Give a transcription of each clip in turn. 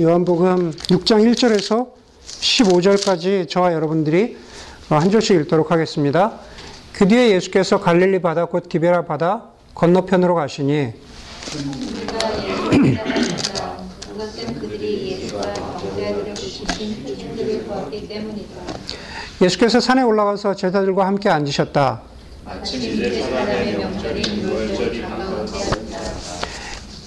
요한복음 6장 1절에서 15절까지 저와 여러분들이 한 절씩 읽도록 하겠습니다. 그 뒤에 예수께서 갈릴리 바다 곧 디베라 바다 건너편으로 가시니. 예수께서 산에 올라가서 제자들과 함께 앉으셨다.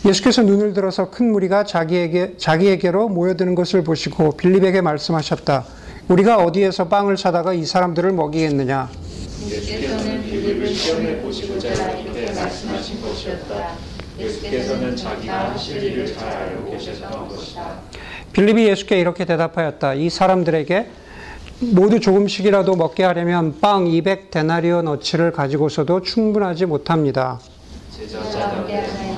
예수께서 눈을 들어서 큰 무리가 자기에게 자기에게로 모여드는 것을 보시고 빌립에게 말씀하셨다. 우리가 어디에서 빵을 사다가 이 사람들을 먹이겠느냐? 예수께서는 빌립을 시험해 보시고자 이렇게 말씀하신 것이었다. 예수께서는 자기가 하실 일을 잘 알고 계셨던 것이다. 빌립이 예수께 이렇게 대답하였다. 이 사람들에게 모두 조금씩이라도 먹게 하려면 빵 200데나리오 너치를 가지고서도 충분하지 못합니다. 하나이며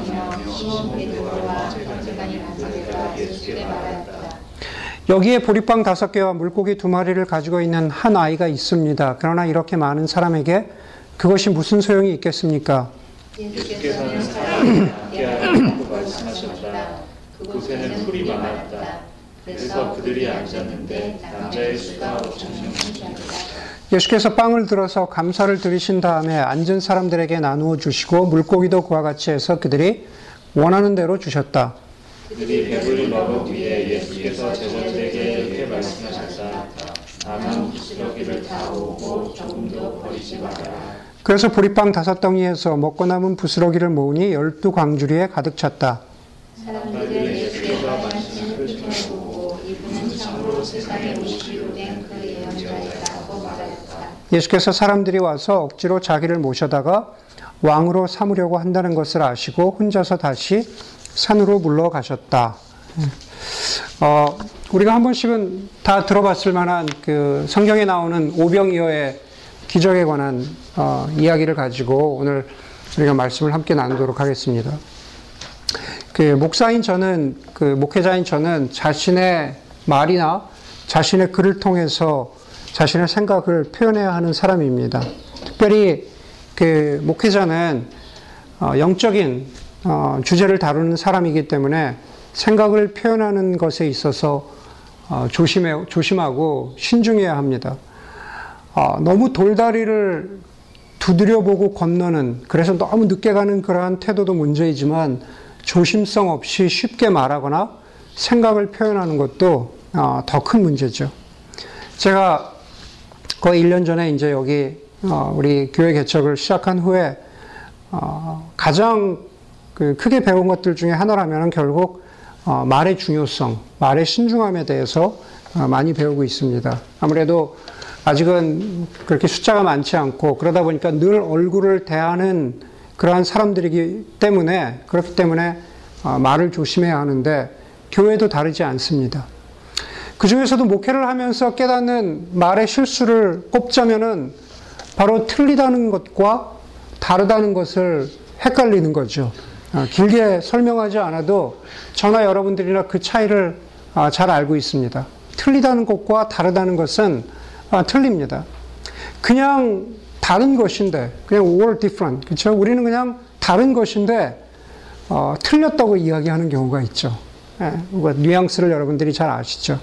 여기에 보리빵 다섯 개와 물고기 두 마리를 가지고 있는 한 아이가 있습니다. 그러나 이렇게 많은 사람에게 그것이 무슨 소용이 있겠습니까? 그곳에는 풀이 많았다. 그래서 그들이 앉았는데 남자의 수가. 예수께서 빵을 들어서 감사를 드리신 다음에 앉은 사람들에게 나누어 주시고 물고기도 그와 같이 해서 그들이 원하는 대로 주셨다. 그들이 배불리 먹은 뒤에 예수께서 제자들에게 이렇게 말씀하셨다. 남은 부스러기를 다 오고 조금도 버리지 마라. 그래서 보리빵 다섯 덩이에서 먹고 남은 부스러기를 모으니 열두 광주리에 가득 찼다. 사람들은 예수께서 만드신 표징을 보고 이분은 참으로 세상에 오시기로 된 그 예언자이다고 말하였다. 예수께서 사람들이 와서 억지로 자기를 모셔다가 왕으로 삼으려고 한다는 것을 아시고 혼자서 다시 산으로 물러가셨다. 어, 우리가 한 번씩은 다 들어봤을 만한 그 성경에 나오는 오병이어의 기적에 관한 어, 이야기를 가지고 오늘 우리가 말씀을 함께 나누도록 하겠습니다. 그 목사인 저는 그 목회자인 저는 자신의 말이나 자신의 글을 통해서 자신의 생각을 표현해야 하는 사람입니다. 특별히 그 목회자는 어, 영적인 어, 주제를 다루는 사람이기 때문에 생각을 표현하는 것에 있어서 어, 조심해 조심하고 신중해야 합니다. 어, 너무 돌다리를 두드려보고 건너는 그래서 너무 늦게 가는 그러한 태도도 문제이지만 조심성 없이 쉽게 말하거나 생각을 표현하는 것도 어, 더큰 문제죠. 제가 거의 1년 전에 이제 여기 어, 우리 교회 개척을 시작한 후에 어, 가장 그 크게 배운 것들 중에 하나라면 결국 어, 말의 중요성, 말의 신중함에 대해서 어, 많이 배우고 있습니다. 아무래도 아직은 그렇게 숫자가 많지 않고 그러다 보니까 늘 얼굴을 대하는 그러한 사람들이기 때문에 그렇기 때문에 어, 말을 조심해야 하는데 교회도 다르지 않습니다. 그 중에서도 목회를 하면서 깨닫는 말의 실수를 꼽자면은 바로 틀리다는 것과 다르다는 것을 헷갈리는 거죠. 어, 길게 설명하지 않아도 저나 여러분들이나 그 차이를 어, 잘 알고 있습니다. 틀리다는 것과 다르다는 것은 어, 틀립니다. 그냥 다른 것인데, 그냥 all different. 그렇죠? 우리는 그냥 다른 것인데, 어, 틀렸다고 이야기하는 경우가 있죠. 예, 뭐 뉘앙스를 여러분들이 잘 아시죠.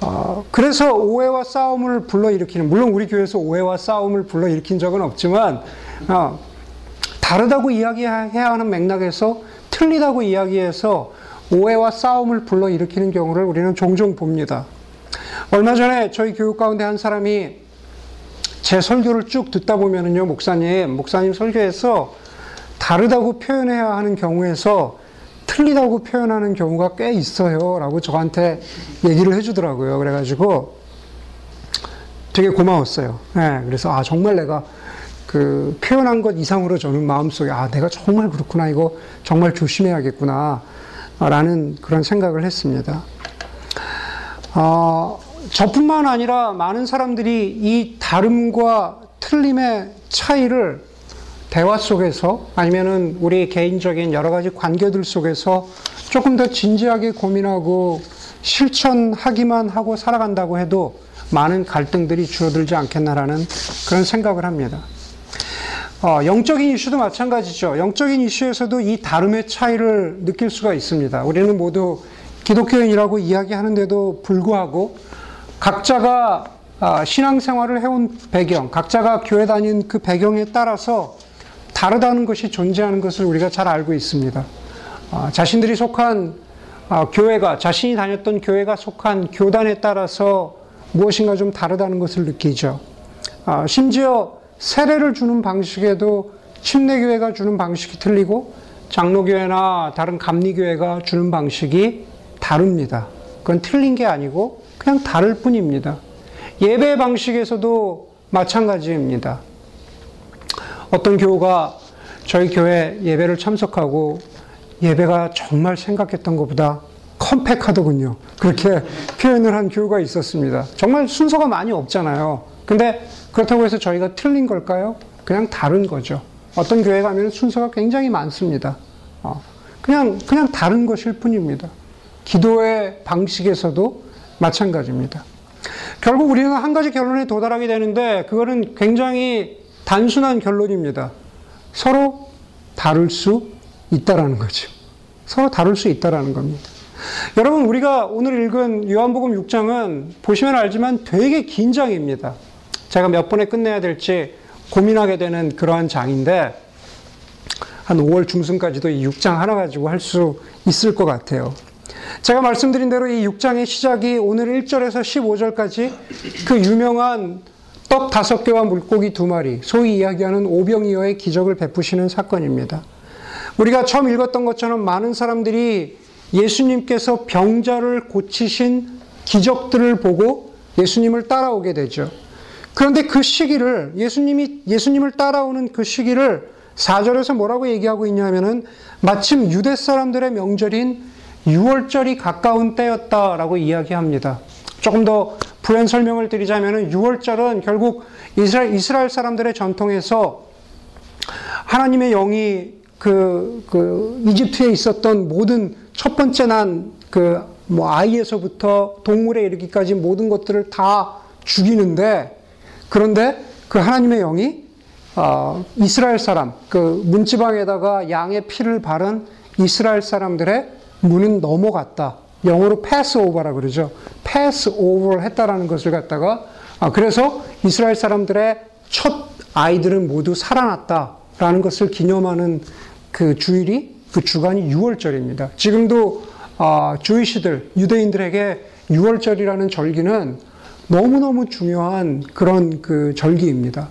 어, 그래서 오해와 싸움을 불러일으키는, 물론 우리 교회에서 오해와 싸움을 불러일으킨 적은 없지만, 어, 다르다고 이야기해야 하는 맥락에서 틀리다고 이야기해서 오해와 싸움을 불러일으키는 경우를 우리는 종종 봅니다. 얼마 전에 저희 교육 가운데 한 사람이 제 설교를 쭉 듣다 보면은요, 목사님, 목사님 설교에서 다르다고 표현해야 하는 경우에서 틀리다고 표현하는 경우가 꽤 있어요. 라고 저한테 얘기를 해주더라고요. 그래가지고 되게 고마웠어요. 네, 그래서 아, 정말 내가 그 표현한 것 이상으로 저는 마음속에 아, 내가 정말 그렇구나. 이거 정말 조심해야겠구나. 라는 그런 생각을 했습니다. 어, 저뿐만 아니라 많은 사람들이 이 다름과 틀림의 차이를 대화 속에서 아니면은 우리 개인적인 여러 가지 관계들 속에서 조금 더 진지하게 고민하고 실천하기만 하고 살아간다고 해도 많은 갈등들이 줄어들지 않겠나라는 그런 생각을 합니다. 어, 영적인 이슈도 마찬가지죠. 영적인 이슈에서도 이 다름의 차이를 느낄 수가 있습니다. 우리는 모두 기독교인이라고 이야기하는데도 불구하고 각자가 아, 신앙생활을 해온 배경, 각자가 교회 다닌 그 배경에 따라서 다르다는 것이 존재하는 것을 우리가 잘 알고 있습니다. 아, 자신들이 속한 아, 교회가, 자신이 다녔던 교회가 속한 교단에 따라서 무엇인가 좀 다르다는 것을 느끼죠. 아, 심지어 세례를 주는 방식에도 침례교회가 주는 방식이 틀리고 장로교회나 다른 감리교회가 주는 방식이 다릅니다. 그건 틀린 게 아니고 그냥 다를 뿐입니다. 예배 방식에서도 마찬가지입니다. 어떤 교우가 저희 교회 예배를 참석하고 예배가 정말 생각했던 것보다 컴팩하더군요. 그렇게 표현을 한 교우가 있었습니다. 정말 순서가 많이 없잖아요. 근데 그렇다고 해서 저희가 틀린 걸까요? 그냥 다른 거죠. 어떤 교회 가면 순서가 굉장히 많습니다. 어, 그냥, 그냥 다른 것일 뿐입니다. 기도의 방식에서도 마찬가지입니다. 결국 우리는 한 가지 결론에 도달하게 되는데 그거는 굉장히 단순한 결론입니다. 서로 다를 수 있다라는 거죠. 서로 다룰 수 있다라는 겁니다. 여러분 우리가 오늘 읽은 요한복음 6장은 보시면 알지만 되게 긴 장입니다. 제가 몇 번에 끝내야 될지 고민하게 되는 그러한 장인데 한 5월 중순까지도 이 6장 하나 가지고 할 수 있을 것 같아요. 제가 말씀드린 대로 이 6장의 시작이 오늘 1절에서 15절까지 그 유명한 떡 다섯 개와 물고기 두 마리, 소위 이야기하는 오병이어의 기적을 베푸시는 사건입니다. 우리가 처음 읽었던 것처럼 많은 사람들이 예수님께서 병자를 고치신 기적들을 보고 예수님을 따라오게 되죠. 그런데 그 시기를 예수님이 예수님을 따라오는 그 시기를 4절에서 뭐라고 얘기하고 있냐면은 마침 유대 사람들의 명절인 6월절이 가까운 때였다라고 이야기합니다. 조금 더 부연 설명을 드리자면은 6월절은 결국 이스라엘, 이스라엘 사람들의 전통에서 하나님의 영이 그, 그, 이집트에 있었던 모든 첫 번째 난 그, 뭐, 아이에서부터 동물에 이르기까지 모든 것들을 다 죽이는데, 그런데 그 하나님의 영이, 어, 이스라엘 사람, 그 문지방에다가 양의 피를 바른 이스라엘 사람들의 문은 넘어갔다. 영어로 pass over라 그러죠. pass over 했다라는 것을 갖다가, 아, 그래서 이스라엘 사람들의 첫 아이들은 모두 살아났다라는 것을 기념하는 그 주일이 그 주간이 6월절입니다. 지금도 아, 주이시들 유대인들에게 6월절이라는 절기는 너무너무 중요한 그런 그 절기입니다.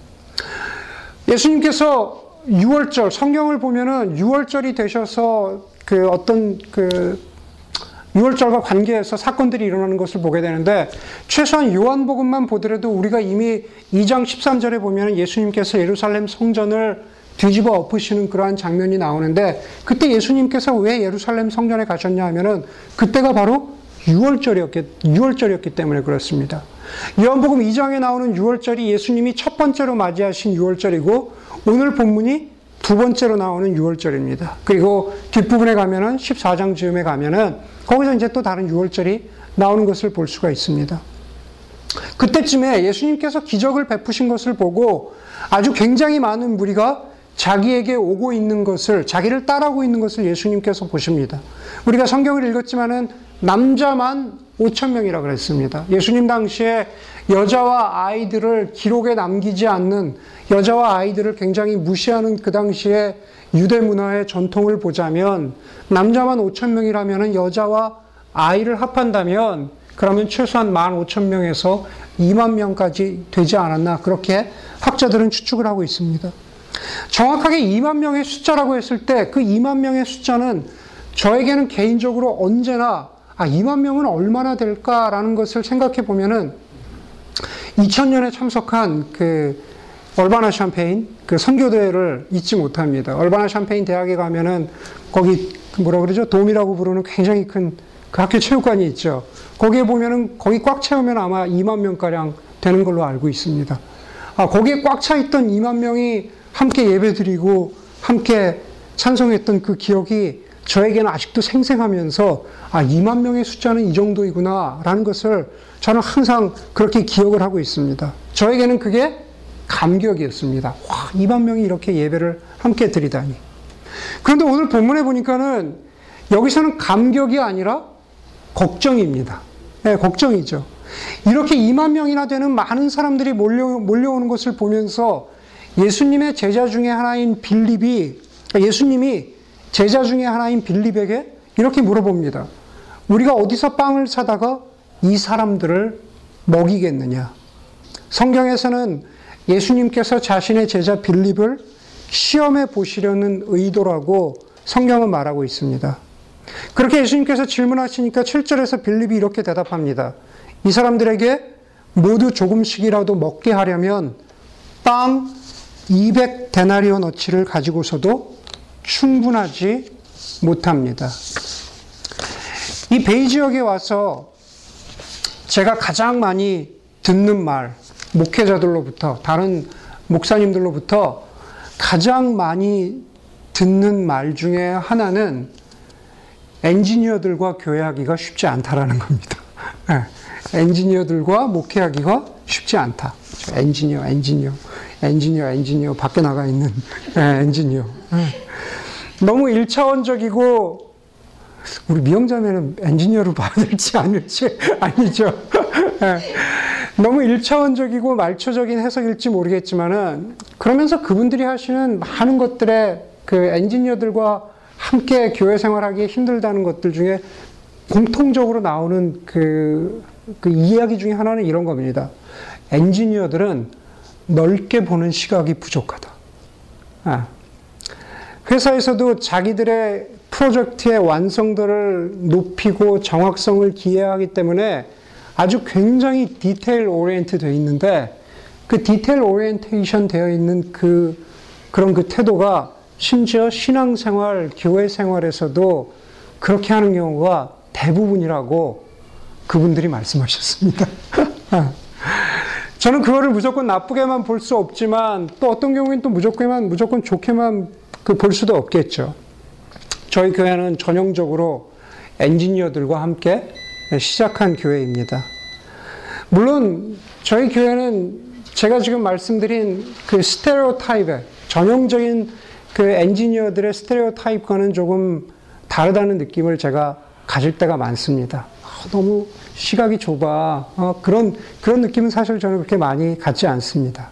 예수님께서 6월절 성경을 보면은 6월절이 되셔서 그 어떤 그 6월절과 관계해서 사건들이 일어나는 것을 보게 되는데 최소한 요한복음만 보더라도 우리가 이미 2장 13절에 보면 예수님께서 예루살렘 성전을 뒤집어 엎으시는 그러한 장면이 나오는데 그때 예수님께서 왜 예루살렘 성전에 가셨냐 하면은 그때가 바로 6월절이었기, 6월절이었기 때문에 그렇습니다. 요한복음 2장에 나오는 6월절이 예수님이 첫 번째로 맞이하신 6월절이고 오늘 본문이 두 번째로 나오는 6월절입니다. 그리고 뒷부분에 가면은 14장 즈음에 가면은 거기서 이제 또 다른 6월절이 나오는 것을 볼 수가 있습니다. 그때쯤에 예수님께서 기적을 베푸신 것을 보고 아주 굉장히 많은 무리가 자기에게 오고 있는 것을, 자기를 따라오고 있는 것을 예수님께서 보십니다. 우리가 성경을 읽었지만은 남자만 5천 명이라 그랬습니다. 예수님 당시에 여자와 아이들을 기록에 남기지 않는 여자와 아이들을 굉장히 무시하는 그 당시에 유대 문화의 전통을 보자면 남자만 5천 명이라면 여자와 아이를 합한다면 그러면 최소한 1만 5천 명에서 2만 명까지 되지 않았나 그렇게 학자들은 추측을 하고 있습니다. 정확하게 2만 명의 숫자라고 했을 때 그 2만 명의 숫자는 저에게는 개인적으로 언제나 아, 2만 명은 얼마나 될까라는 것을 생각해 보면은 2000년에 참석한 그 얼바나 샴페인 그 선교대회를 잊지 못합니다. 얼바나 샴페인 대학에 가면은 거기 뭐라 그러죠? 돔이라고 부르는 굉장히 큰 그 학교 체육관이 있죠. 거기에 보면은 거기 꽉 채우면 아마 2만 명가량 되는 걸로 알고 있습니다. 아, 거기에 꽉 차 있던 2만 명이 함께 예배 드리고 함께 찬송했던 그 기억이 저에게는 아직도 생생하면서 아 2만 명의 숫자는 이 정도이구나라는 것을 저는 항상 그렇게 기억을 하고 있습니다. 저에게는 그게 감격이었습니다. 와 2만 명이 이렇게 예배를 함께 드리다니. 그런데 오늘 본문에 보니까는 여기서는 감격이 아니라 걱정입니다. 예, 걱정이죠. 이렇게 2만 명이나 되는 많은 사람들이 몰려, 몰려오는 것을 보면서 예수님의 제자 중에 하나인 빌립이, 그러니까 예수님이 제자 중에 하나인 빌립에게 이렇게 물어봅니다. 우리가 어디서 빵을 사다가 이 사람들을 먹이겠느냐? 성경에서는 예수님께서 자신의 제자 빌립을 시험해 보시려는 의도라고 성경은 말하고 있습니다. 그렇게 예수님께서 질문하시니까 7절에서 빌립이 이렇게 대답합니다. 이 사람들에게 모두 조금씩이라도 먹게 하려면 빵 200데나리온 어치를 가지고서도 충분하지 못합니다. 이 베이 지역에 와서 제가 가장 많이 듣는 말, 목회자들로부터, 다른 목사님들로부터 가장 많이 듣는 말 중에 하나는 엔지니어들과 교회하기가 쉽지 않다라는 겁니다. 네. 엔지니어들과 목회하기가 쉽지 않다. 엔지니어, 엔지니어, 엔지니어, 엔지니어, 밖에 나가 있는 네, 엔지니어. 네. 너무 일차원적이고, 우리 미영자매는 엔지니어로 봐야 될지 아닐지, 아니죠. 너무 일차원적이고 말초적인 해석일지 모르겠지만은, 그러면서 그분들이 하시는 많은 것들의 그 엔지니어들과 함께 교회 생활하기 힘들다는 것들 중에 공통적으로 나오는 그, 그 이야기 중에 하나는 이런 겁니다. 엔지니어들은 넓게 보는 시각이 부족하다. 아. 회사에서도 자기들의 프로젝트의 완성도를 높이고 정확성을 기해하기 때문에 아주 굉장히 detail orient 되어 있는데 그 detail orientation 되어 있는 그 그런 그 태도가 심지어 신앙생활, 교회 생활에서도 그렇게 하는 경우가 대부분이라고 그분들이 말씀하셨습니다. 저는 그거를 무조건 나쁘게만 볼 수 없지만 또 어떤 경우에는 또 무조건만 무조건 좋게만 그 볼 수도 없겠죠. 저희 교회는 전형적으로 엔지니어들과 함께 시작한 교회입니다. 물론 저희 교회는 제가 지금 말씀드린 그 스테레오 타입의 전형적인 그 엔지니어들의 스테레오 타입과는 조금 다르다는 느낌을 제가 가질 때가 많습니다. 아, 너무 시각이 좁아. 어, 그런, 그런 느낌은 사실 저는 그렇게 많이 갖지 않습니다.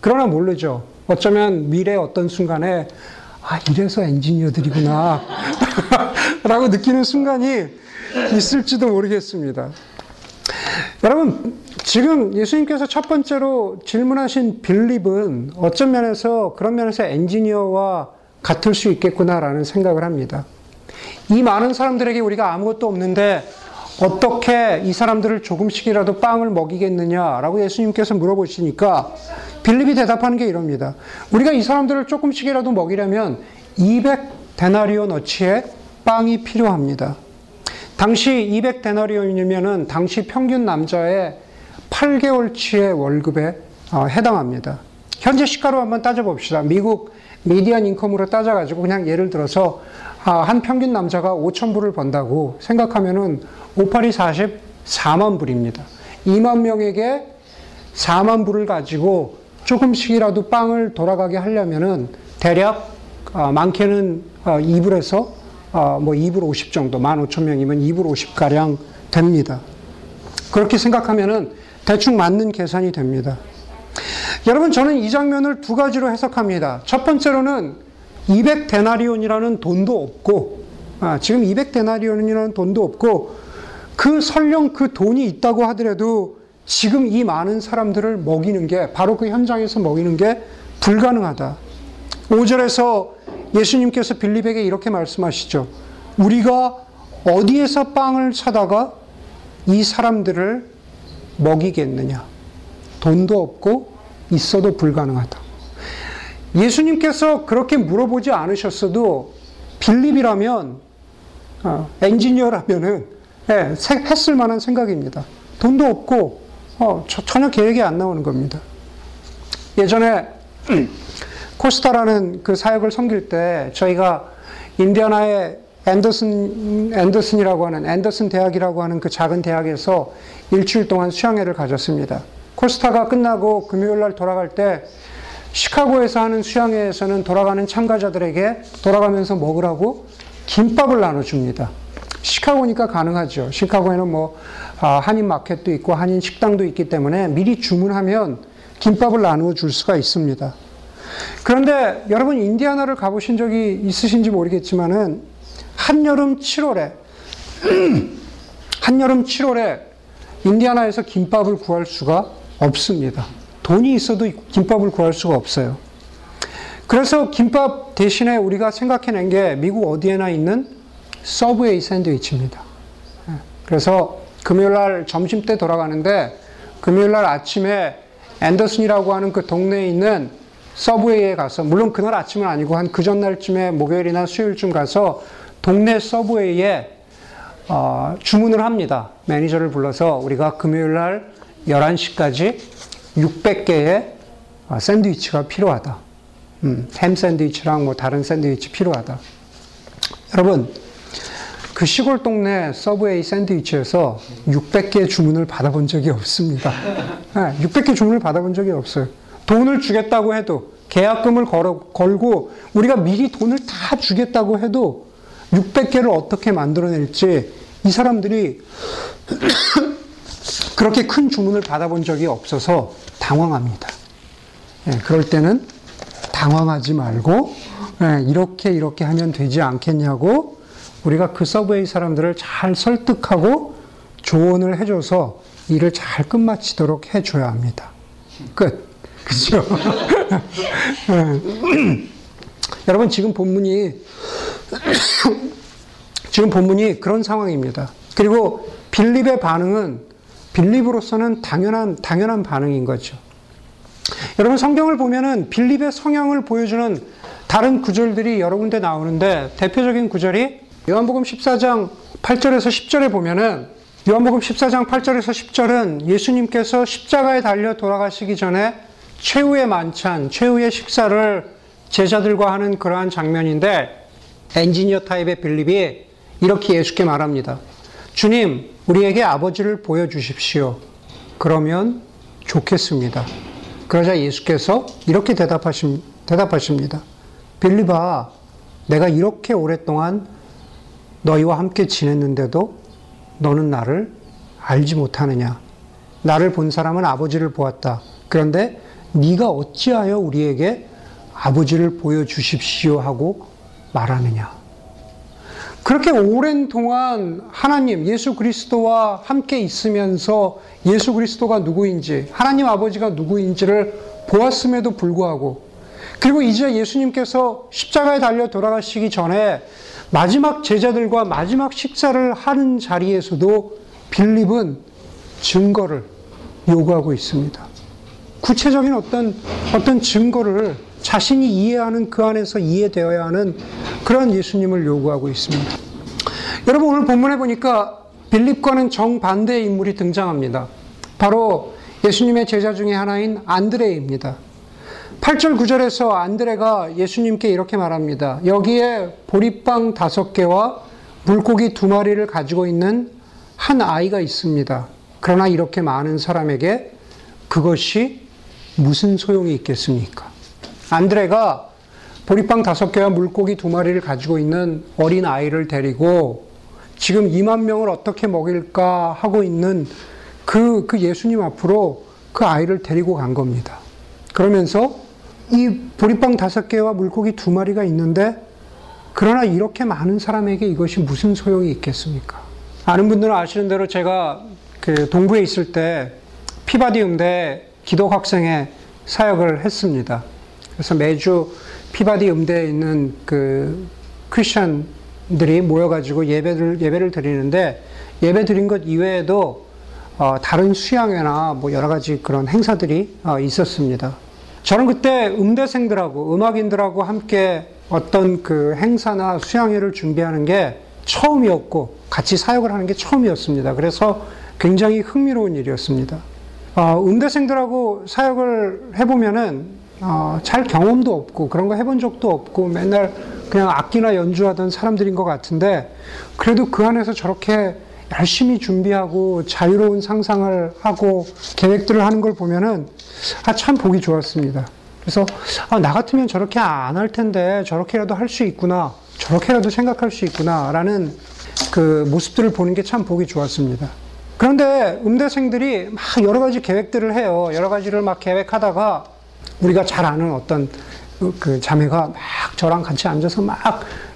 그러나 모르죠. 어쩌면 미래 어떤 순간에, 아, 이래서 엔지니어들이구나. 라고 느끼는 순간이 있을지도 모르겠습니다. 여러분, 지금 예수님께서 첫 번째로 질문하신 빌립은 어쩐 면에서 그런 면에서 엔지니어와 같을 수 있겠구나라는 생각을 합니다. 이 많은 사람들에게 우리가 아무것도 없는데 어떻게 이 사람들을 조금씩이라도 빵을 먹이겠느냐라고 예수님께서 물어보시니까 빌립이 대답하는 게 이럽니다. 우리가 이 사람들을 조금씩이라도 먹이려면 200 데나리온 어치의 빵이 필요합니다. 당시 200 데나리온이면은 당시 평균 남자의 8개월치의 월급에 어, 해당합니다. 현재 시가로 한번 따져봅시다. 미국 미디안 인컴으로 따져가지고 그냥 예를 들어서 아, 한 평균 남자가 5천 불을 번다고 생각하면은 58이 44만 불입니다. 2만 명에게 4만 불을 가지고 조금씩이라도 빵을 돌아가게 하려면은 대략 어, 많게는 2불에서 뭐 2불 50 정도, 1만 5천 명이면 2불 50가량 됩니다. 그렇게 생각하면은 대충 맞는 계산이 됩니다. 여러분, 저는 이 장면을 두 가지로 해석합니다. 첫 번째로는 200데나리온이라는 돈도 없고, 아, 지금 200데나리온이라는 돈도 없고, 그 설령 그 돈이 있다고 하더라도 지금 이 많은 사람들을 먹이는 게, 바로 그 현장에서 먹이는 게 불가능하다. 5절에서 예수님께서 빌립에게 이렇게 말씀하시죠. 우리가 어디에서 빵을 사다가 이 사람들을 먹이겠느냐? 돈도 없고 있어도 불가능하다. 예수님께서 그렇게 물어보지 않으셨어도 빌립이라면 어, 엔지니어라면은 예, 했을 만한 생각입니다. 돈도 없고 어, 전혀 계획이 안 나오는 겁니다. 예전에 코스타라는 그 사역을 섬길 때 저희가 인디아나의 앤더슨, 앤더슨이라고 하는, 앤더슨 대학이라고 하는 그 작은 대학에서 일주일 동안 수양회를 가졌습니다. 코스타가 끝나고 금요일 날 돌아갈 때 시카고에서 하는 수양회에서는 돌아가는 참가자들에게 돌아가면서 먹으라고 김밥을 나눠줍니다. 시카고니까 가능하죠. 시카고에는 뭐 아, 한인 마켓도 있고 한인 식당도 있기 때문에 미리 주문하면 김밥을 나누어 줄 수가 있습니다. 그런데 여러분 인디아나를 가보신 적이 있으신지 모르겠지만은 한여름 7월에 한여름 7월에 인디아나에서 김밥을 구할 수가 없습니다. 돈이 있어도 김밥을 구할 수가 없어요. 그래서 김밥 대신에 우리가 생각해낸 게 미국 어디에나 있는 Subway 샌드위치입니다. 예. 그래서 금요일 날 점심 때 돌아가는데 금요일 날 아침에 앤더슨이라고 하는 그 동네에 있는 Subway에 가서 물론 그날 아침은 아니고 한 그 전날쯤에 목요일이나 수요일쯤 가서 동네 Subway에 어, 주문을 합니다. 매니저를 불러서 우리가 금요일 날 11시까지 600개의 어, 샌드위치가 필요하다. 음, 햄 샌드위치랑 뭐 다른 샌드위치 필요하다. 여러분, 그 시골 동네 Subway 샌드위치에서 600개 주문을 받아본 적이 없습니다. 네, 600개 주문을 받아본 적이 없어요. 돈을 주겠다고 해도, 계약금을 걸어, 걸고, 우리가 미리 돈을 다 주겠다고 해도, 600개를 어떻게 만들어낼지, 이 사람들이 그렇게 큰 주문을 받아본 적이 없어서 당황합니다. 네, 그럴 때는 당황하지 말고, 네, 이렇게 이렇게 하면 되지 않겠냐고, 우리가 그 서브웨이 사람들을 잘 설득하고 조언을 해줘서 일을 잘 끝마치도록 해줘야 합니다. 끝. 그죠? 여러분, 지금 본문이, 지금 본문이 그런 상황입니다. 그리고 빌립의 반응은, 빌립으로서는 당연한, 당연한 반응인 거죠. 여러분, 성경을 보면은 빌립의 성향을 보여주는 다른 구절들이 여러 군데 나오는데, 대표적인 구절이 요한복음 14장 8절에서 10절에 보면은 요한복음 14장 8절에서 10절은 예수님께서 십자가에 달려 돌아가시기 전에 최후의 만찬, 최후의 식사를 제자들과 하는 그러한 장면인데 엔지니어 타입의 빌립이 이렇게 예수께 말합니다. 주님, 우리에게 아버지를 보여주십시오. 그러면 좋겠습니다. 그러자 예수께서 이렇게 대답하십, 대답하십니다. 빌립아, 내가 이렇게 오랫동안 너희와 함께 지냈는데도 너는 나를 알지 못하느냐? 나를 본 사람은 아버지를 보았다. 그런데 네가 어찌하여 우리에게 아버지를 보여주십시오 하고 말하느냐? 그렇게 오랜 동안 하나님, 예수 그리스도와 함께 있으면서 예수 그리스도가 누구인지, 하나님 아버지가 누구인지를 보았음에도 불구하고, 그리고 이제 예수님께서 십자가에 달려 돌아가시기 전에 마지막 제자들과 마지막 식사를 하는 자리에서도 빌립은 증거를 요구하고 있습니다. 구체적인 어떤, 어떤 증거를 자신이 이해하는 그 안에서 이해되어야 하는 그런 예수님을 요구하고 있습니다. 여러분, 오늘 본문에 보니까 빌립과는 정반대의 인물이 등장합니다. 바로 예수님의 제자 중에 하나인 안드레입니다. 8절 9절에서 안드레가 예수님께 이렇게 말합니다. 여기에 보리빵 다섯 개와 물고기 두 마리를 가지고 있는 한 아이가 있습니다. 그러나 이렇게 많은 사람에게 그것이 무슨 소용이 있겠습니까? 안드레가 보리빵 다섯 개와 물고기 두 마리를 가지고 있는 어린 아이를 데리고 지금 2만 명을 어떻게 먹일까 하고 있는 그, 그 예수님 앞으로 그 아이를 데리고 간 겁니다. 그러면서 이 보리빵 다섯 개와 물고기 두 마리가 있는데 그러나 이렇게 많은 사람에게 이것이 무슨 소용이 있겠습니까? 아는 분들은 아시는 대로 제가 그 동부에 있을 때 피바디 음대 기독 학생회 사역을 했습니다. 그래서 매주 피바디 음대에 있는 그 크리스천들이 모여가지고 예배를 예배를 드리는데 예배 드린 것 이외에도 어, 다른 수양회나 뭐 여러 가지 그런 행사들이 어, 있었습니다. 저는 그때 음대생들하고 음악인들하고 함께 어떤 그 행사나 수양회를 준비하는 게 처음이었고 같이 사역을 하는 게 처음이었습니다. 그래서 굉장히 흥미로운 일이었습니다. 어, 음대생들하고 사역을 해보면은 어, 잘 경험도 없고 그런 거 해본 적도 없고 맨날 그냥 악기나 연주하던 사람들인 것 같은데 그래도 그 안에서 저렇게 열심히 준비하고 자유로운 상상을 하고 계획들을 하는 걸 보면은 아, 참 보기 좋았습니다. 그래서 아, 나 같으면 저렇게 안 할 텐데 저렇게라도 할 수 있구나. 저렇게라도 생각할 수 있구나. 라는 그 모습들을 보는 게 참 보기 좋았습니다. 그런데 음대생들이 막 여러 가지 계획들을 해요. 여러 가지를 막 계획하다가 우리가 잘 아는 어떤 그 자매가 막 저랑 같이 앉아서 막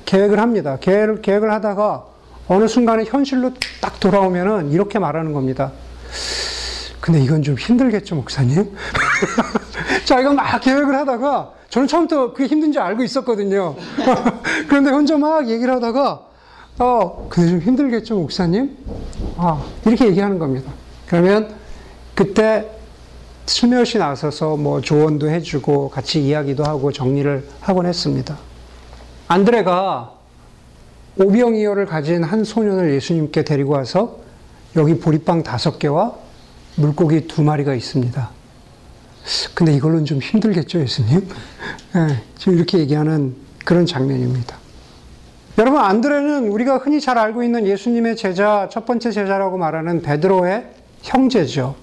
계획을 합니다. 계획을, 계획을 하다가 어느 순간에 현실로 딱 돌아오면은 이렇게 말하는 겁니다. 근데 이건 좀 힘들겠죠, 목사님? 자기가 막 계획을 하다가 저는 처음부터 그게 힘든지 알고 있었거든요. 그런데 혼자 막 얘기를 하다가 어, 근데 좀 힘들겠죠, 목사님? 아, 이렇게 얘기하는 겁니다. 그러면 그때 슬며시 나서서 뭐 조언도 해주고 같이 이야기도 하고 정리를 하곤 했습니다. 안드레가 오병이어를 가진 한 소년을 예수님께 데리고 와서 여기 보리빵 다섯 개와 물고기 두 마리가 있습니다. 근데 이걸로는 좀 힘들겠죠, 예수님? 네, 지금 이렇게 얘기하는 그런 장면입니다. 여러분, 안드레는 우리가 흔히 잘 알고 있는 예수님의 제자, 첫 번째 제자라고 말하는 베드로의 형제죠.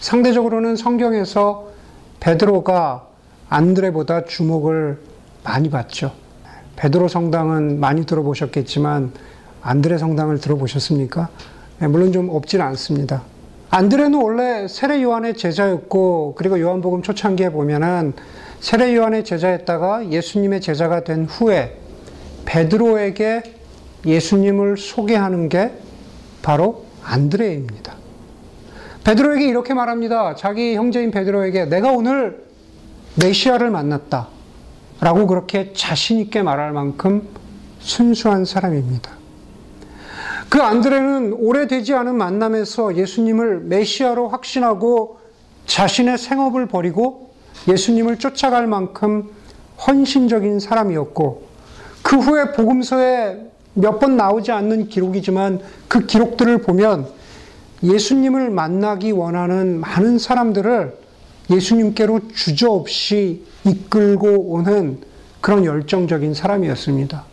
상대적으로는 성경에서 베드로가 안드레보다 주목을 많이 받죠. 베드로 성당은 많이 들어보셨겠지만 안드레 성당을 들어보셨습니까? 네, 물론 좀 없진 않습니다. 안드레는 원래 세례 요한의 제자였고 그리고 요한복음 초창기에 보면은 세례 요한의 제자였다가 예수님의 제자가 된 후에 베드로에게 예수님을 소개하는 게 바로 안드레입니다. 베드로에게 이렇게 말합니다. 자기 형제인 베드로에게 내가 오늘 메시아를 만났다. 라고 그렇게 자신있게 말할 만큼 순수한 사람입니다. 그 안드레는 오래되지 않은 만남에서 예수님을 메시아로 확신하고 자신의 생업을 버리고 예수님을 쫓아갈 만큼 헌신적인 사람이었고 그 후에 복음서에 몇 번 나오지 않는 기록이지만 그 기록들을 보면 예수님을 만나기 원하는 많은 사람들을 예수님께로 주저없이 이끌고 오는 그런 열정적인 사람이었습니다.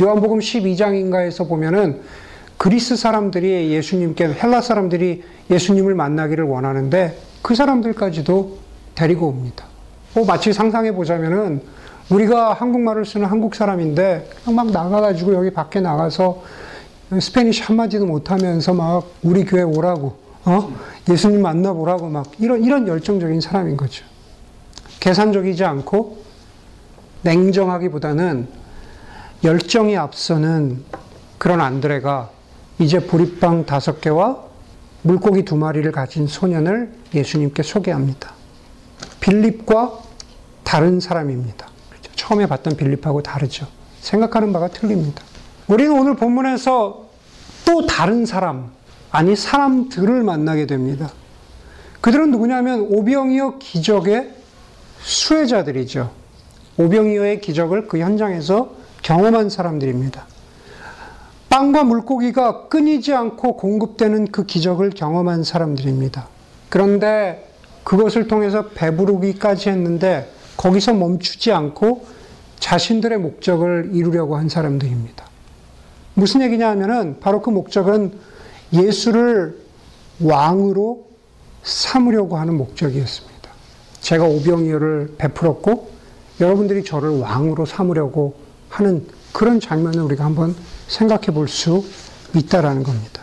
요한복음 12장인가에서 보면은 그리스 사람들이 예수님께 헬라 사람들이 예수님을 만나기를 원하는데 그 사람들까지도 데리고 옵니다. 뭐 마치 상상해 보자면은 우리가 한국말을 쓰는 한국 사람인데 막 나가가지고 여기 밖에 나가서 Spanish 한마디도 못하면서 막 우리 교회 오라고 어 예수님 만나보라고 막 이런 이런 열정적인 사람인 거죠. 계산적이지 않고 냉정하기보다는 열정이 앞서는 그런 안드레가 이제 보리빵 다섯 개와 물고기 두 마리를 가진 소년을 예수님께 소개합니다. 빌립과 다른 사람입니다. 그렇죠? 처음에 봤던 빌립하고 다르죠. 생각하는 바가 틀립니다. 우리는 오늘 본문에서 또 다른 사람, 아니 사람들을 만나게 됩니다. 그들은 누구냐면 오병이어 기적의 수혜자들이죠. 오병이어의 기적을 그 현장에서 경험한 사람들입니다. 빵과 물고기가 끊이지 않고 공급되는 그 기적을 경험한 사람들입니다. 그런데 그것을 통해서 배부르기까지 했는데 거기서 멈추지 않고 자신들의 목적을 이루려고 한 사람들입니다. 무슨 얘기냐 하면은 바로 그 목적은 예수를 왕으로 삼으려고 하는 목적이었습니다. 제가 오병이어를 베풀었고 여러분들이 저를 왕으로 삼으려고 하는 그런 장면을 우리가 한번 생각해 볼 수 있다라는 겁니다.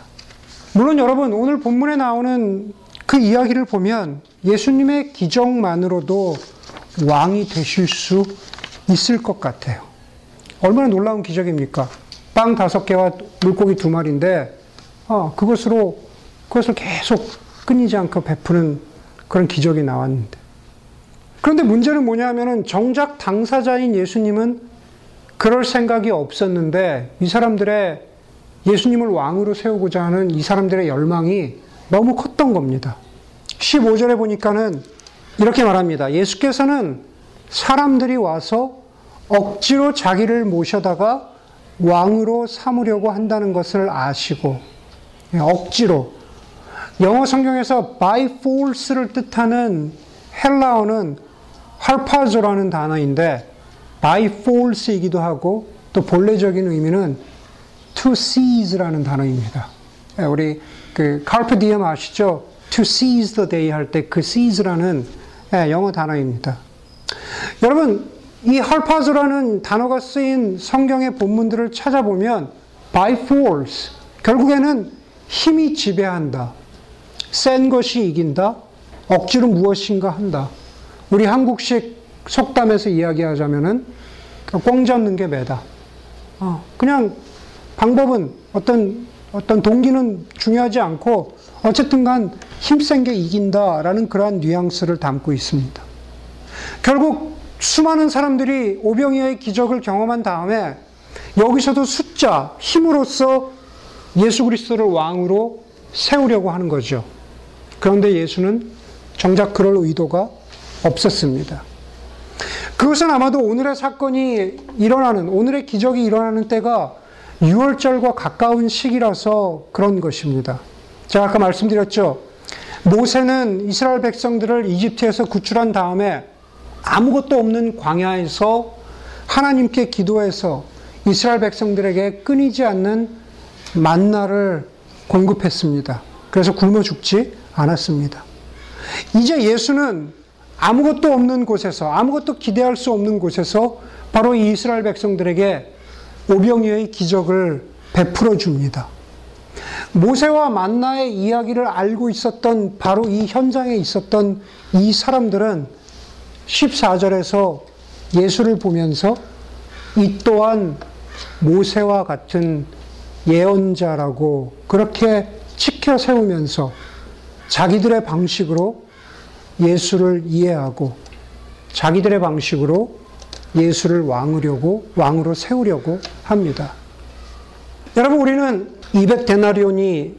물론 여러분 오늘 본문에 나오는 그 이야기를 보면 예수님의 기적만으로도 왕이 되실 수 있을 것 같아요. 얼마나 놀라운 기적입니까? 빵 다섯 개와 물고기 두 마리인데 어, 그것으로 그것을 계속 끊이지 않고 베푸는 그런 기적이 나왔는데 그런데 문제는 뭐냐면은 정작 당사자인 예수님은 그럴 생각이 없었는데 이 사람들의 예수님을 왕으로 세우고자 하는 이 사람들의 열망이 너무 컸던 겁니다. 15절에 보니까는 이렇게 말합니다. 예수께서는 사람들이 와서 억지로 자기를 모셔다가 왕으로 삼으려고 한다는 것을 아시고 억지로 영어 성경에서 by force를 뜻하는 헬라어는 harpazo라는 단어인데 by force이기도 하고 또 본래적인 의미는 to seizera는 단어입니다. 예, 우리 그 carpe diem 아시죠? to seize the day 할 때 그 seize라는 예, 영어 단어입니다. 여러분 이 harpazo라는 단어가 쓰인 성경의 본문들을 찾아보면 by force. 결국에는 힘이 지배한다. 센 것이 이긴다. 억지로 무엇인가 한다. 우리 한국식 속담에서 이야기하자면은 꽁 잡는 게 매다. 어, 그냥 방법은 어떤 어떤 동기는 중요하지 않고 어쨌든 간 힘센 게 이긴다라는 그러한 뉘앙스를 담고 있습니다. 결국 수많은 사람들이 오병이어의 기적을 경험한 다음에 여기서도 숫자, 힘으로써 예수 그리스도를 왕으로 세우려고 하는 거죠. 그런데 예수는 정작 그럴 의도가 없었습니다. 그것은 아마도 오늘의 사건이 일어나는, 오늘의 기적이 일어나는 때가 6월절과 가까운 시기라서 그런 것입니다. 제가 아까 말씀드렸죠. 모세는 이스라엘 백성들을 이집트에서 구출한 다음에 아무것도 없는 광야에서 하나님께 기도해서 이스라엘 백성들에게 끊이지 않는 만나를 공급했습니다. 그래서 굶어 죽지 않았습니다. 이제 예수는 아무것도 없는 곳에서, 아무것도 기대할 수 없는 곳에서 바로 이 이스라엘 백성들에게 오병이어의 기적을 베풀어 줍니다. 모세와 만나의 이야기를 알고 있었던 바로 이 현장에 있었던 이 사람들은 14절에서 예수를 보면서 이 또한 모세와 같은 예언자라고 그렇게 치켜 세우면서 자기들의 방식으로 예수를 이해하고 자기들의 방식으로 예수를 왕으려고 왕으로 세우려고 합니다. 여러분 우리는 200데나리온이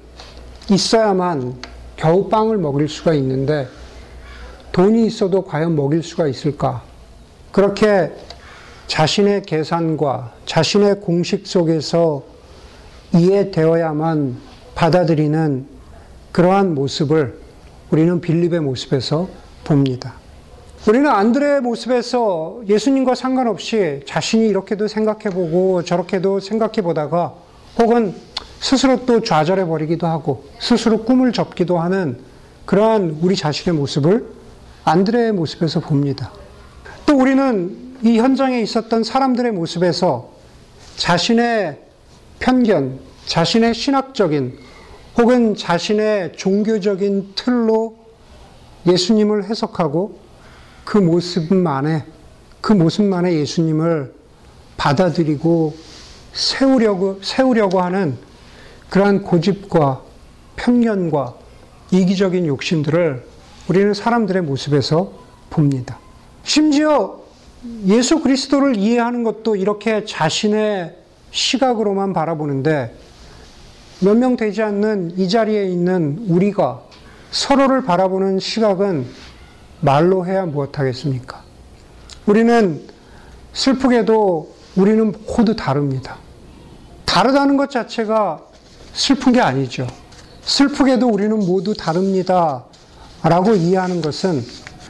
있어야만 겨우 빵을 먹일 수가 있는데 돈이 있어도 과연 먹일 수가 있을까? 그렇게 자신의 계산과 자신의 공식 속에서 이해되어야만 받아들이는 그러한 모습을 우리는 빌립의 모습에서 봅니다. 우리는 안드레의 모습에서 예수님과 상관없이 자신이 이렇게도 생각해보고 저렇게도 생각해보다가 혹은 스스로 또 좌절해버리기도 하고 스스로 꿈을 접기도 하는 그러한 우리 자신의 모습을 안드레의 모습에서 봅니다. 또 우리는 이 현장에 있었던 사람들의 모습에서 자신의 편견, 자신의 신학적인 혹은 자신의 종교적인 틀로 예수님을 해석하고 그 모습만에 그 모습만에 예수님을 받아들이고 세우려고 세우려고 하는 그러한 고집과 편견과 이기적인 욕심들을 우리는 사람들의 모습에서 봅니다. 심지어 예수 그리스도를 이해하는 것도 이렇게 자신의 시각으로만 바라보는데 몇 명 되지 않는 이 자리에 있는 우리가 서로를 바라보는 시각은 말로 해야 무엇하겠습니까? 우리는 슬프게도 우리는 모두 다릅니다. 다르다는 것 자체가 슬픈 게 아니죠. 슬프게도 우리는 모두 다릅니다. 라고 이해하는 것은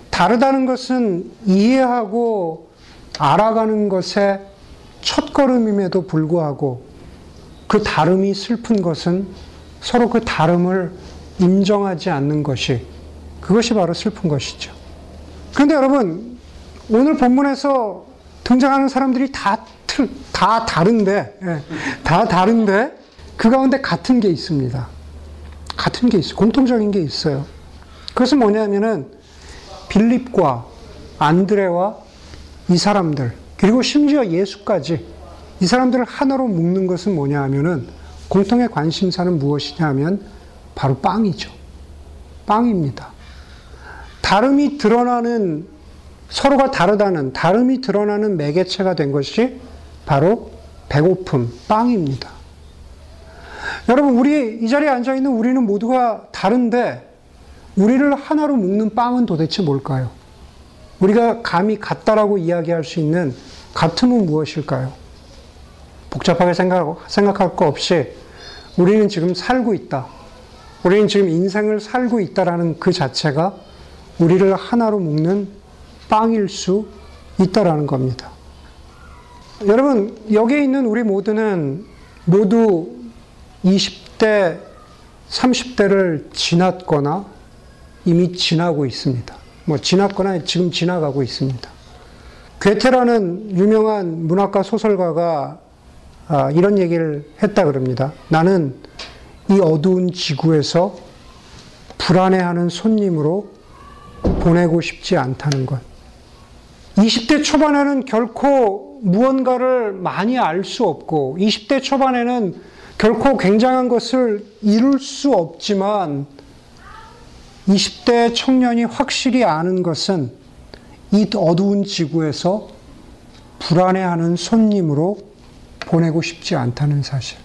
다르다는 것은 이해하고 알아가는 것의 첫 걸음임에도 불구하고 그 다름이 슬픈 것은 서로 그 다름을 인정하지 않는 것이 그것이 바로 슬픈 것이죠. 그런데 여러분 오늘 본문에서 등장하는 사람들이 다, 틀, 다 다른데 예, 다 다른데 그 가운데 같은 게 있습니다. 같은 게 있어요. 공통적인 게 있어요. 그것은 뭐냐면은 빌립과 안드레와 이 사람들 그리고 심지어 예수까지 이 사람들을 하나로 묶는 것은 뭐냐 하면은 공통의 관심사는 무엇이냐 하면 바로 빵이죠. 빵입니다. 다름이 드러나는 서로가 다르다는 다름이 드러나는 매개체가 된 것이 바로 배고픔, 빵입니다. 여러분, 우리 이 자리에 앉아 있는 우리는 모두가 다른데 우리를 하나로 묶는 빵은 도대체 뭘까요? 우리가 감히 같다라고 이야기할 수 있는 같음은 무엇일까요? 복잡하게 생각, 생각할 거 없이 우리는 지금 살고 있다. 우리는 지금 인생을 살고 있다라는 그 자체가 우리를 하나로 묶는 빵일 수 있다라는 겁니다. 여러분, 여기에 있는 우리 모두는 모두 20대, 30대를 지났거나 이미 지나고 있습니다. 뭐 지났거나 지금 지나가고 있습니다. 괴테라는 유명한 문학가 소설가가 아, 이런 얘기를 했다 그럽니다. 나는 이 어두운 지구에서 불안해하는 손님으로 보내고 싶지 않다는 것. 20대 초반에는 결코 무언가를 많이 알 수 없고, 20대 초반에는 결코 굉장한 것을 이룰 수 없지만, 20대 청년이 확실히 아는 것은 이 어두운 지구에서 불안해하는 손님으로 보내고 싶지 않다는 사실.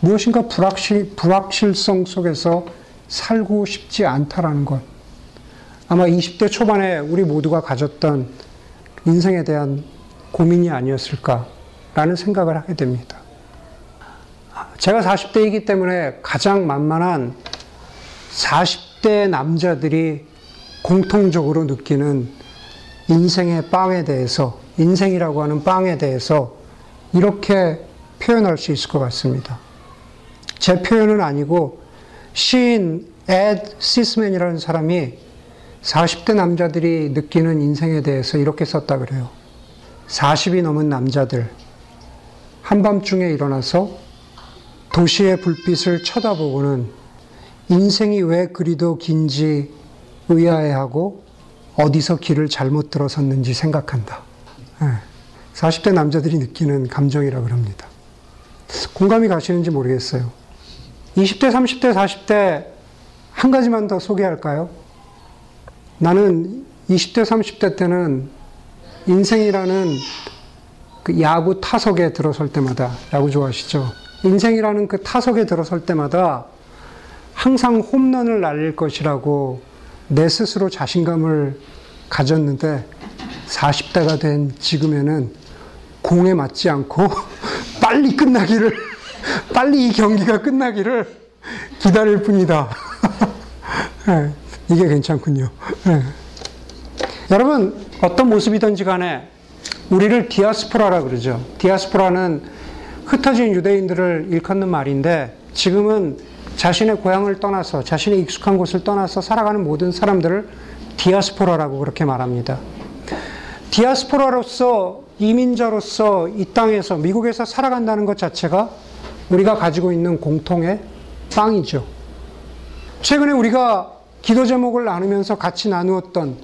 무엇인가 불확실, 불확실성 속에서 살고 싶지 않다라는 것. 아마 20대 초반에 우리 모두가 가졌던 인생에 대한 고민이 아니었을까라는 생각을 하게 됩니다. 제가 40대이기 때문에 가장 만만한 40대 남자들이 공통적으로 느끼는 인생의 빵에 대해서, 인생이라고 하는 빵에 대해서 이렇게 표현할 수 있을 것 같습니다. 제 표현은 아니고 시인 에드 시스맨이라는 사람이 40대 남자들이 느끼는 인생에 대해서 이렇게 썼다 그래요. 40이 넘은 남자들, 한밤중에 일어나서 도시의 불빛을 쳐다보고는 인생이 왜 그리도 긴지 의아해하고 어디서 길을 잘못 들어섰는지 생각한다. 40대 남자들이 느끼는 감정이라 그럽니다. 공감이 가시는지 모르겠어요. 20대, 30대, 40대 한 가지만 더 소개할까요? 나는 20대, 30대 때는 인생이라는 그 야구 타석에 들어설 때마다, 야구 좋아하시죠? 인생이라는 그 타석에 들어설 때마다 항상 홈런을 날릴 것이라고 내 스스로 자신감을 가졌는데 40대가 된 지금에는 공에 맞지 않고 빨리 끝나기를, 빨리 이 경기가 끝나기를 기다릴 뿐이다. 네, 이게 괜찮군요. 네. 여러분, 어떤 모습이든지 간에 우리를 디아스포라라 그러죠. 디아스포라는 흩어진 유대인들을 일컫는 말인데 지금은 자신의 고향을 떠나서 자신의 익숙한 곳을 떠나서 살아가는 모든 사람들을 디아스포라라고 그렇게 말합니다. 디아스포라로서 이민자로서 이 땅에서 미국에서 살아간다는 것 자체가 우리가 가지고 있는 공통의 빵이죠. 최근에 우리가 기도 제목을 나누면서 같이 나누었던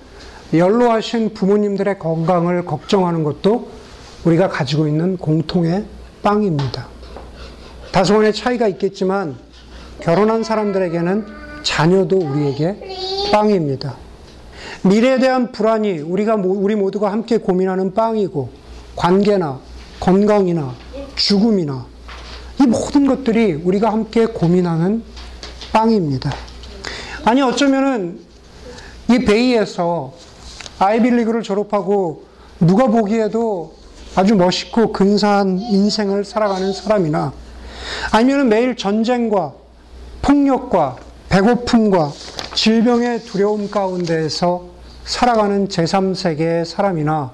연로하신 부모님들의 건강을 걱정하는 것도 우리가 가지고 있는 공통의 빵입니다. 다소간의 차이가 있겠지만 결혼한 사람들에게는 자녀도 우리에게 빵입니다. 미래에 대한 불안이 우리가 우리 모두가 함께 고민하는 빵이고 관계나 건강이나 죽음이나 이 모든 것들이 우리가 함께 고민하는 빵입니다. 아니 어쩌면은 이 베이에서 아이빌리그를 졸업하고 누가 보기에도 아주 멋있고 근사한 인생을 살아가는 사람이나 아니면 매일 전쟁과 폭력과 배고픔과 질병의 두려움 가운데에서 살아가는 제3세계의 사람이나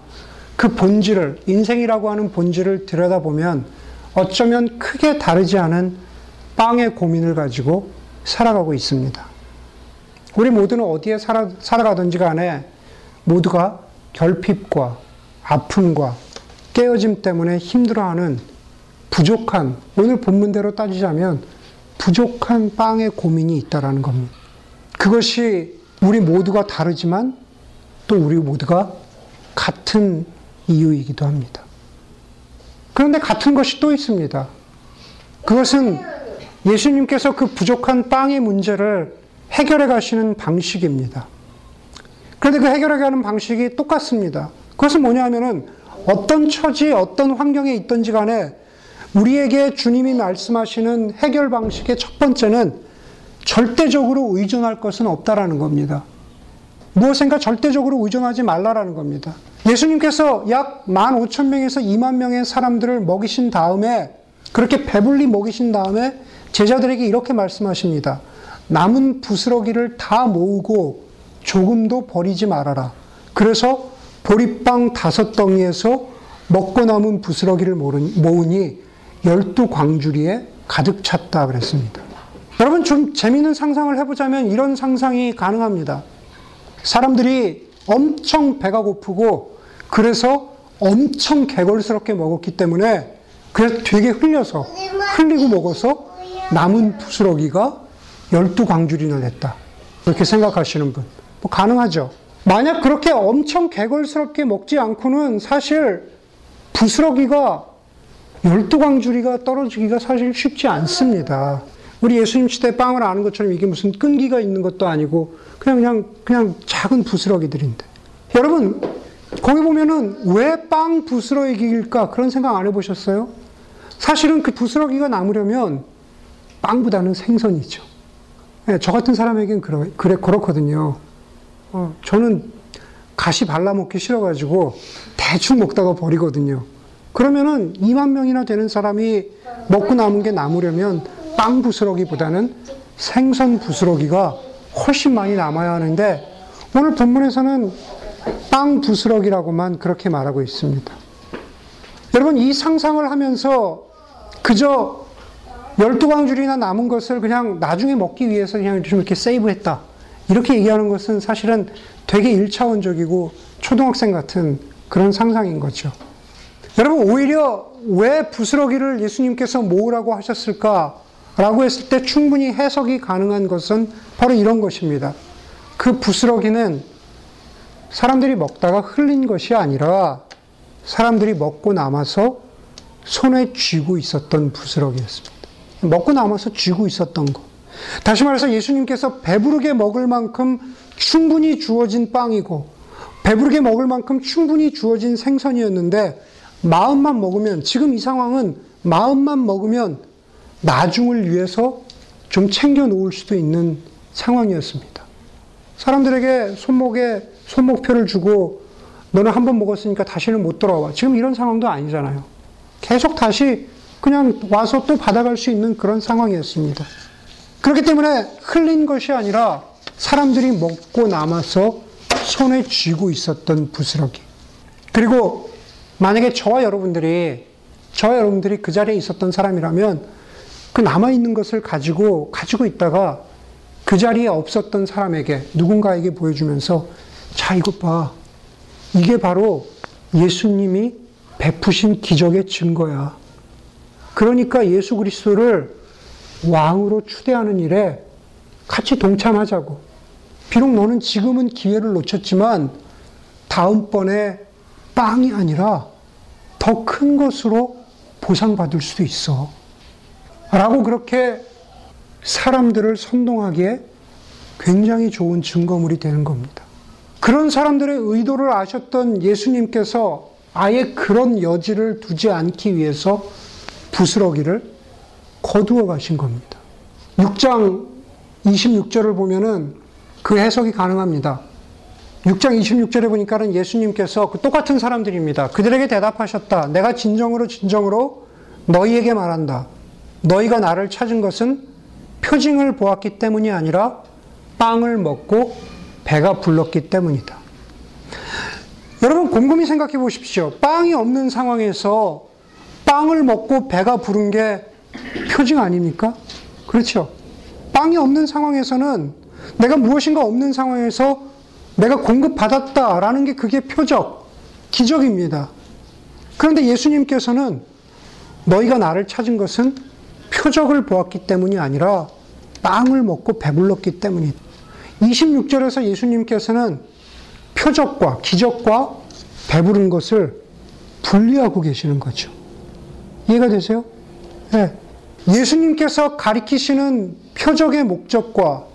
그 본질을, 인생이라고 하는 본질을 들여다보면 어쩌면 크게 다르지 않은 빵의 고민을 가지고 살아가고 있습니다. 우리 모두는 어디에 살아, 살아가든지 간에 모두가 결핍과 아픔과 깨어짐 때문에 힘들어하는 부족한, 오늘 본문대로 따지자면 부족한 빵의 고민이 있다라는 겁니다. 그것이 우리 모두가 다르지만 또 우리 모두가 같은 이유이기도 합니다. 그런데 같은 것이 또 있습니다. 그것은 예수님께서 그 부족한 빵의 문제를 해결해 가시는 방식입니다. 그런데 그 해결해 가는 방식이 똑같습니다. 그것은 뭐냐 하면은 어떤 처지, 어떤 환경에 있든지 간에 우리에게 주님이 말씀하시는 해결 방식의 첫 번째는 절대적으로 의존할 것은 없다라는 겁니다. 무엇인가 절대적으로 의존하지 말라라는 겁니다. 예수님께서 약 15,000명에서 2만 명의 사람들을 먹이신 다음에 그렇게 배불리 먹이신 다음에 제자들에게 이렇게 말씀하십니다. 남은 부스러기를 다 모으고 조금도 버리지 말아라. 그래서 보리빵 다섯 덩이에서 먹고 남은 부스러기를 모으니 열두 광주리에 가득 찼다 그랬습니다. 여러분 좀 재미있는 상상을 해보자면 이런 상상이 가능합니다. 사람들이 엄청 배가 고프고 그래서 엄청 개걸스럽게 먹었기 때문에 그래서 되게 흘려서 흘리고 먹어서 남은 부스러기가 열두 광주리나 됐다. 그렇게 생각하시는 분. 뭐 가능하죠. 만약 그렇게 엄청 개걸스럽게 먹지 않고는 사실 부스러기가 열두 광주리가 떨어지기가 사실 쉽지 않습니다. 우리 예수님 시대 빵을 아는 것처럼 이게 무슨 끈기가 있는 것도 아니고 그냥 그냥 그냥 작은 부스러기들인데. 여러분 거기 보면은 왜 빵 부스러기일까 그런 생각 안 해보셨어요? 사실은 그 부스러기가 남으려면 빵보다는 생선이죠. 네, 저 같은 사람에겐 그러, 그래, 그렇거든요. 어, 저는 가시 발라먹기 싫어가지고 대충 먹다가 버리거든요. 그러면은 2만 명이나 되는 사람이 먹고 남은 게 남으려면 빵 부스러기보다는 생선 부스러기가 훨씬 많이 남아야 하는데 오늘 본문에서는 빵 부스러기라고만 그렇게 말하고 있습니다. 여러분 이 상상을 하면서 그저 열두 광줄이나 남은 것을 그냥 나중에 먹기 위해서 그냥 좀 이렇게 세이브했다. 이렇게 얘기하는 것은 사실은 되게 일차원적이고 초등학생 같은 그런 상상인 거죠. 여러분, 오히려 왜 부스러기를 예수님께서 모으라고 하셨을까? 라고 했을 때 충분히 해석이 가능한 것은 바로 이런 것입니다. 그 부스러기는 사람들이 먹다가 흘린 것이 아니라 사람들이 먹고 남아서 손에 쥐고 있었던 부스러기였습니다. 먹고 남아서 쥐고 있었던 거. 다시 말해서 예수님께서 배부르게 먹을 만큼 충분히 주어진 빵이고, 배부르게 먹을 만큼 충분히 주어진 생선이었는데, 마음만 먹으면, 지금 이 상황은 마음만 먹으면 나중을 위해서 좀 챙겨 놓을 수도 있는 상황이었습니다. 사람들에게 손목에 손목표를 주고, 너는 한 번 먹었으니까 다시는 못 돌아와. 지금 이런 상황도 아니잖아요. 계속 다시 그냥 와서 또 받아갈 수 있는 그런 상황이었습니다. 그렇기 때문에 흘린 것이 아니라 사람들이 먹고 남아서 손에 쥐고 있었던 부스러기. 그리고 만약에 저와 여러분들이, 저와 여러분들이 그 자리에 있었던 사람이라면 그 남아 있는 것을 가지고, 가지고 있다가 그 자리에 없었던 사람에게, 누군가에게 보여주면서 자, 이것 봐. 이게 바로 예수님이 베푸신 기적의 증거야. 그러니까 예수 그리스도를 왕으로 추대하는 일에 같이 동참하자고. 비록 너는 지금은 기회를 놓쳤지만 다음번에 빵이 아니라 더 큰 것으로 보상받을 수도 있어. 라고 그렇게 사람들을 선동하기에 굉장히 좋은 증거물이 되는 겁니다. 그런 사람들의 의도를 아셨던 예수님께서 아예 그런 여지를 두지 않기 위해서 부스러기를 거두어 가신 겁니다. 6장 26절을 보면은 그 해석이 가능합니다. 6장 26절에 보니까는 예수님께서 그 똑같은 사람들입니다. 그들에게 대답하셨다. 내가 진정으로 진정으로 너희에게 말한다. 너희가 나를 찾은 것은 표징을 보았기 때문이 아니라 빵을 먹고 배가 불렀기 때문이다. 여러분 곰곰이 생각해 보십시오. 빵이 없는 상황에서 빵을 먹고 배가 부른 게 표징 아닙니까? 그렇죠. 빵이 없는 상황에서는 내가 무엇인가 없는 상황에서 내가 공급받았다라는 게 그게 표적, 기적입니다. 그런데 예수님께서는 너희가 나를 찾은 것은 표적을 보았기 때문이 아니라 빵을 먹고 배불렀기 때문이다. 26절에서 예수님께서는 표적과 기적과 배부른 것을 분리하고 계시는 거죠. 이해가 되세요? 네. 예수님께서 가리키시는 표적의 목적과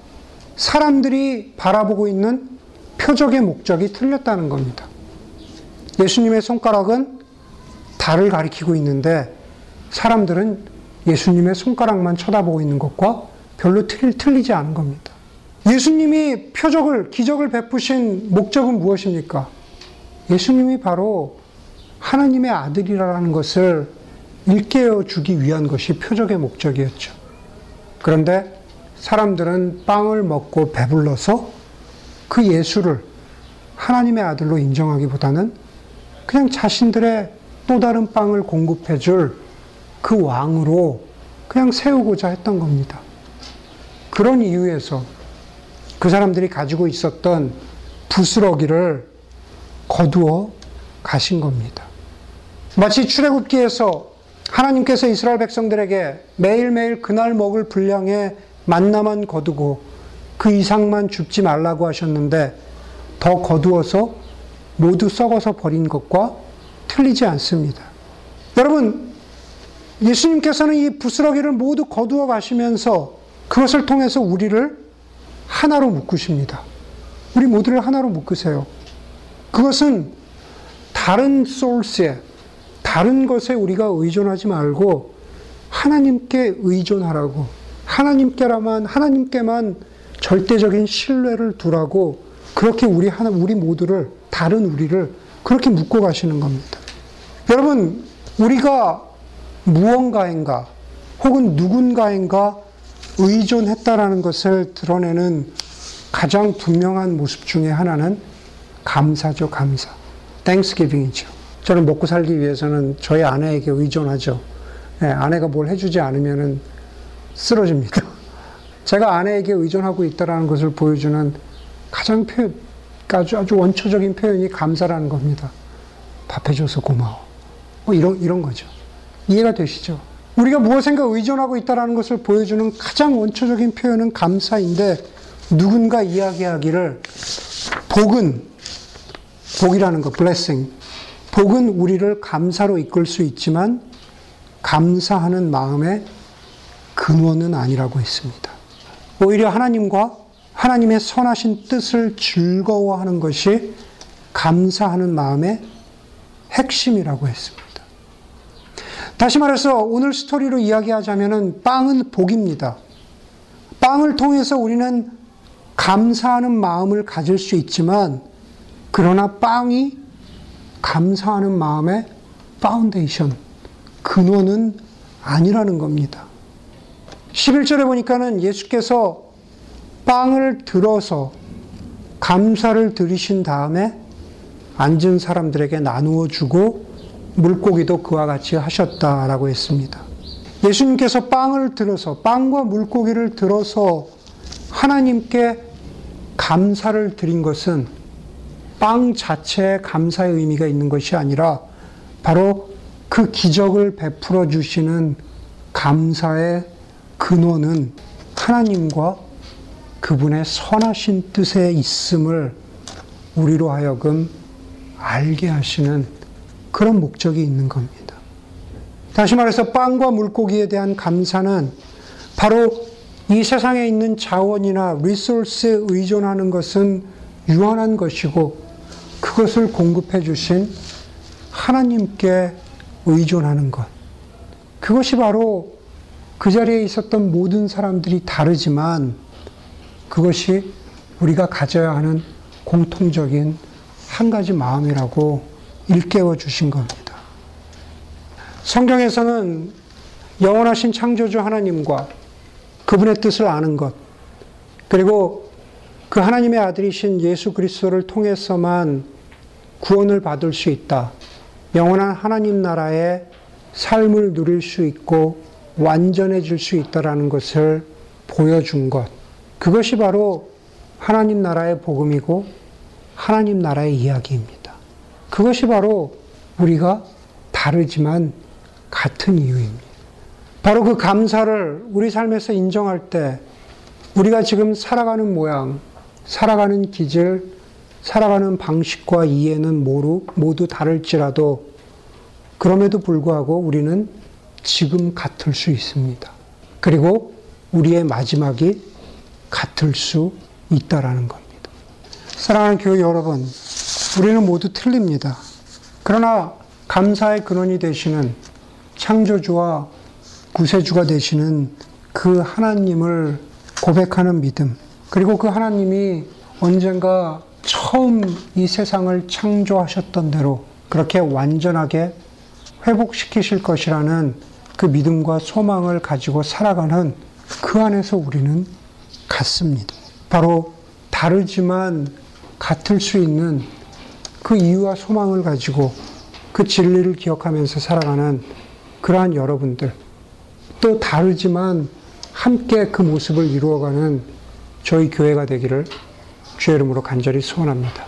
사람들이 바라보고 있는 표적의 목적이 틀렸다는 겁니다. 예수님의 손가락은 달을 가리키고 있는데 사람들은 예수님의 손가락만 쳐다보고 있는 것과 별로 틀, 틀리지 않은 겁니다. 예수님이 표적을, 기적을 베푸신 목적은 무엇입니까? 예수님이 바로 하나님의 아들이라는 것을 일깨워 주기 위한 것이 표적의 목적이었죠. 그런데 사람들은 빵을 먹고 배불러서 그 예수를 하나님의 아들로 인정하기보다는 그냥 자신들의 또 다른 빵을 공급해 줄 그 왕으로 그냥 세우고자 했던 겁니다. 그런 이유에서 그 사람들이 가지고 있었던 부스러기를 거두어 가신 겁니다. 마치 출애굽기에서 하나님께서 이스라엘 백성들에게 매일매일 그날 먹을 분량의 만나만 거두고 그 이상만 줍지 말라고 하셨는데 더 거두어서 모두 썩어서 버린 것과 틀리지 않습니다. 여러분, 예수님께서는 이 부스러기를 모두 거두어 가시면서 그것을 통해서 우리를 하나로 묶으십니다. 우리 모두를 하나로 묶으세요. 그것은 다른 소스에, 다른 것에 우리가 의존하지 말고 하나님께 의존하라고, 하나님께라만, 하나님께만 절대적인 신뢰를 두라고 그렇게 우리 하나, 우리 모두를, 다른 우리를 그렇게 묶고 가시는 겁니다. 여러분, 우리가 무언가인가, 혹은 누군가인가 의존했다라는 것을 드러내는 가장 분명한 모습 중에 하나는 감사죠, 감사. 땡스기빙이죠. 저는 먹고 살기 위해서는 저희 아내에게 의존하죠. 예, 아내가 뭘 해주지 않으면은 쓰러집니다. 제가 아내에게 의존하고 있다라는 것을 보여주는 가장 표현, 아주 아주 원초적인 표현이 감사라는 겁니다. 밥 해줘서 고마워. 뭐 이런 이런 거죠. 이해가 되시죠? 우리가 무엇인가 의존하고 있다라는 것을 보여주는 가장 원초적인 표현은 감사인데 누군가 이야기하기를 복은 복이라는 것, blessing. 복은 우리를 감사로 이끌 수 있지만 감사하는 마음의 근원은 아니라고 했습니다. 오히려 하나님과 하나님의 선하신 뜻을 즐거워하는 것이 감사하는 마음의 핵심이라고 했습니다. 다시 말해서 오늘 스토리로 이야기하자면 빵은 복입니다. 빵을 통해서 우리는 감사하는 마음을 가질 수 있지만 그러나 빵이 감사하는 마음의 파운데이션, 근원은 아니라는 겁니다. 11절에 보니까는 예수께서 빵을 들어서 감사를 드리신 다음에 앉은 사람들에게 나누어 주고 물고기도 그와 같이 하셨다라고 했습니다. 예수님께서 빵을 들어서 빵과 물고기를 들어서 하나님께 감사를 드린 것은 빵 자체에 감사의 의미가 있는 것이 아니라 바로 그 기적을 베풀어 주시는 감사의 근원은 하나님과 그분의 선하신 뜻에 있음을 우리로 하여금 알게 하시는 그런 목적이 있는 겁니다. 다시 말해서 빵과 물고기에 대한 감사는 바로 이 세상에 있는 자원이나 리소스에 의존하는 것은 유한한 것이고 그것을 공급해 주신 하나님께 의존하는 것. 그것이 바로 그 자리에 있었던 모든 사람들이 다르지만 그것이 우리가 가져야 하는 공통적인 한 가지 마음이라고 일깨워 주신 겁니다. 성경에서는 영원하신 창조주 하나님과 그분의 뜻을 아는 것, 그리고 그 하나님의 아들이신 예수 그리스도를 통해서만 구원을 받을 수 있다. 영원한 하나님 나라의 삶을 누릴 수 있고 완전해질 수 있다라는 것을 보여준 것. 그것이 바로 하나님 나라의 복음이고 하나님 나라의 이야기입니다. 그것이 바로 우리가 다르지만 같은 이유입니다. 바로 그 감사를 우리 삶에서 인정할 때 우리가 지금 살아가는 모양, 살아가는 기질, 살아가는 방식과 이해는 모두, 다를지라도 그럼에도 불구하고 우리는 지금 같을 수 있습니다. 그리고 우리의 마지막이 같을 수 있다라는 겁니다. 사랑하는 교회 여러분, 우리는 모두 틀립니다. 그러나 감사의 근원이 되시는 창조주와 구세주가 되시는 그 하나님을 고백하는 믿음, 그리고 그 하나님이 언젠가 처음 이 세상을 창조하셨던 대로 그렇게 완전하게 회복시키실 것이라는 그 믿음과 소망을 가지고 살아가는 그 안에서 우리는 같습니다. 바로 다르지만 같을 수 있는 그 이유와 소망을 가지고 그 진리를 기억하면서 살아가는 그러한 여러분들, 또 다르지만 함께 그 모습을 이루어가는 저희 교회가 되기를 주의 이름으로 간절히 소원합니다.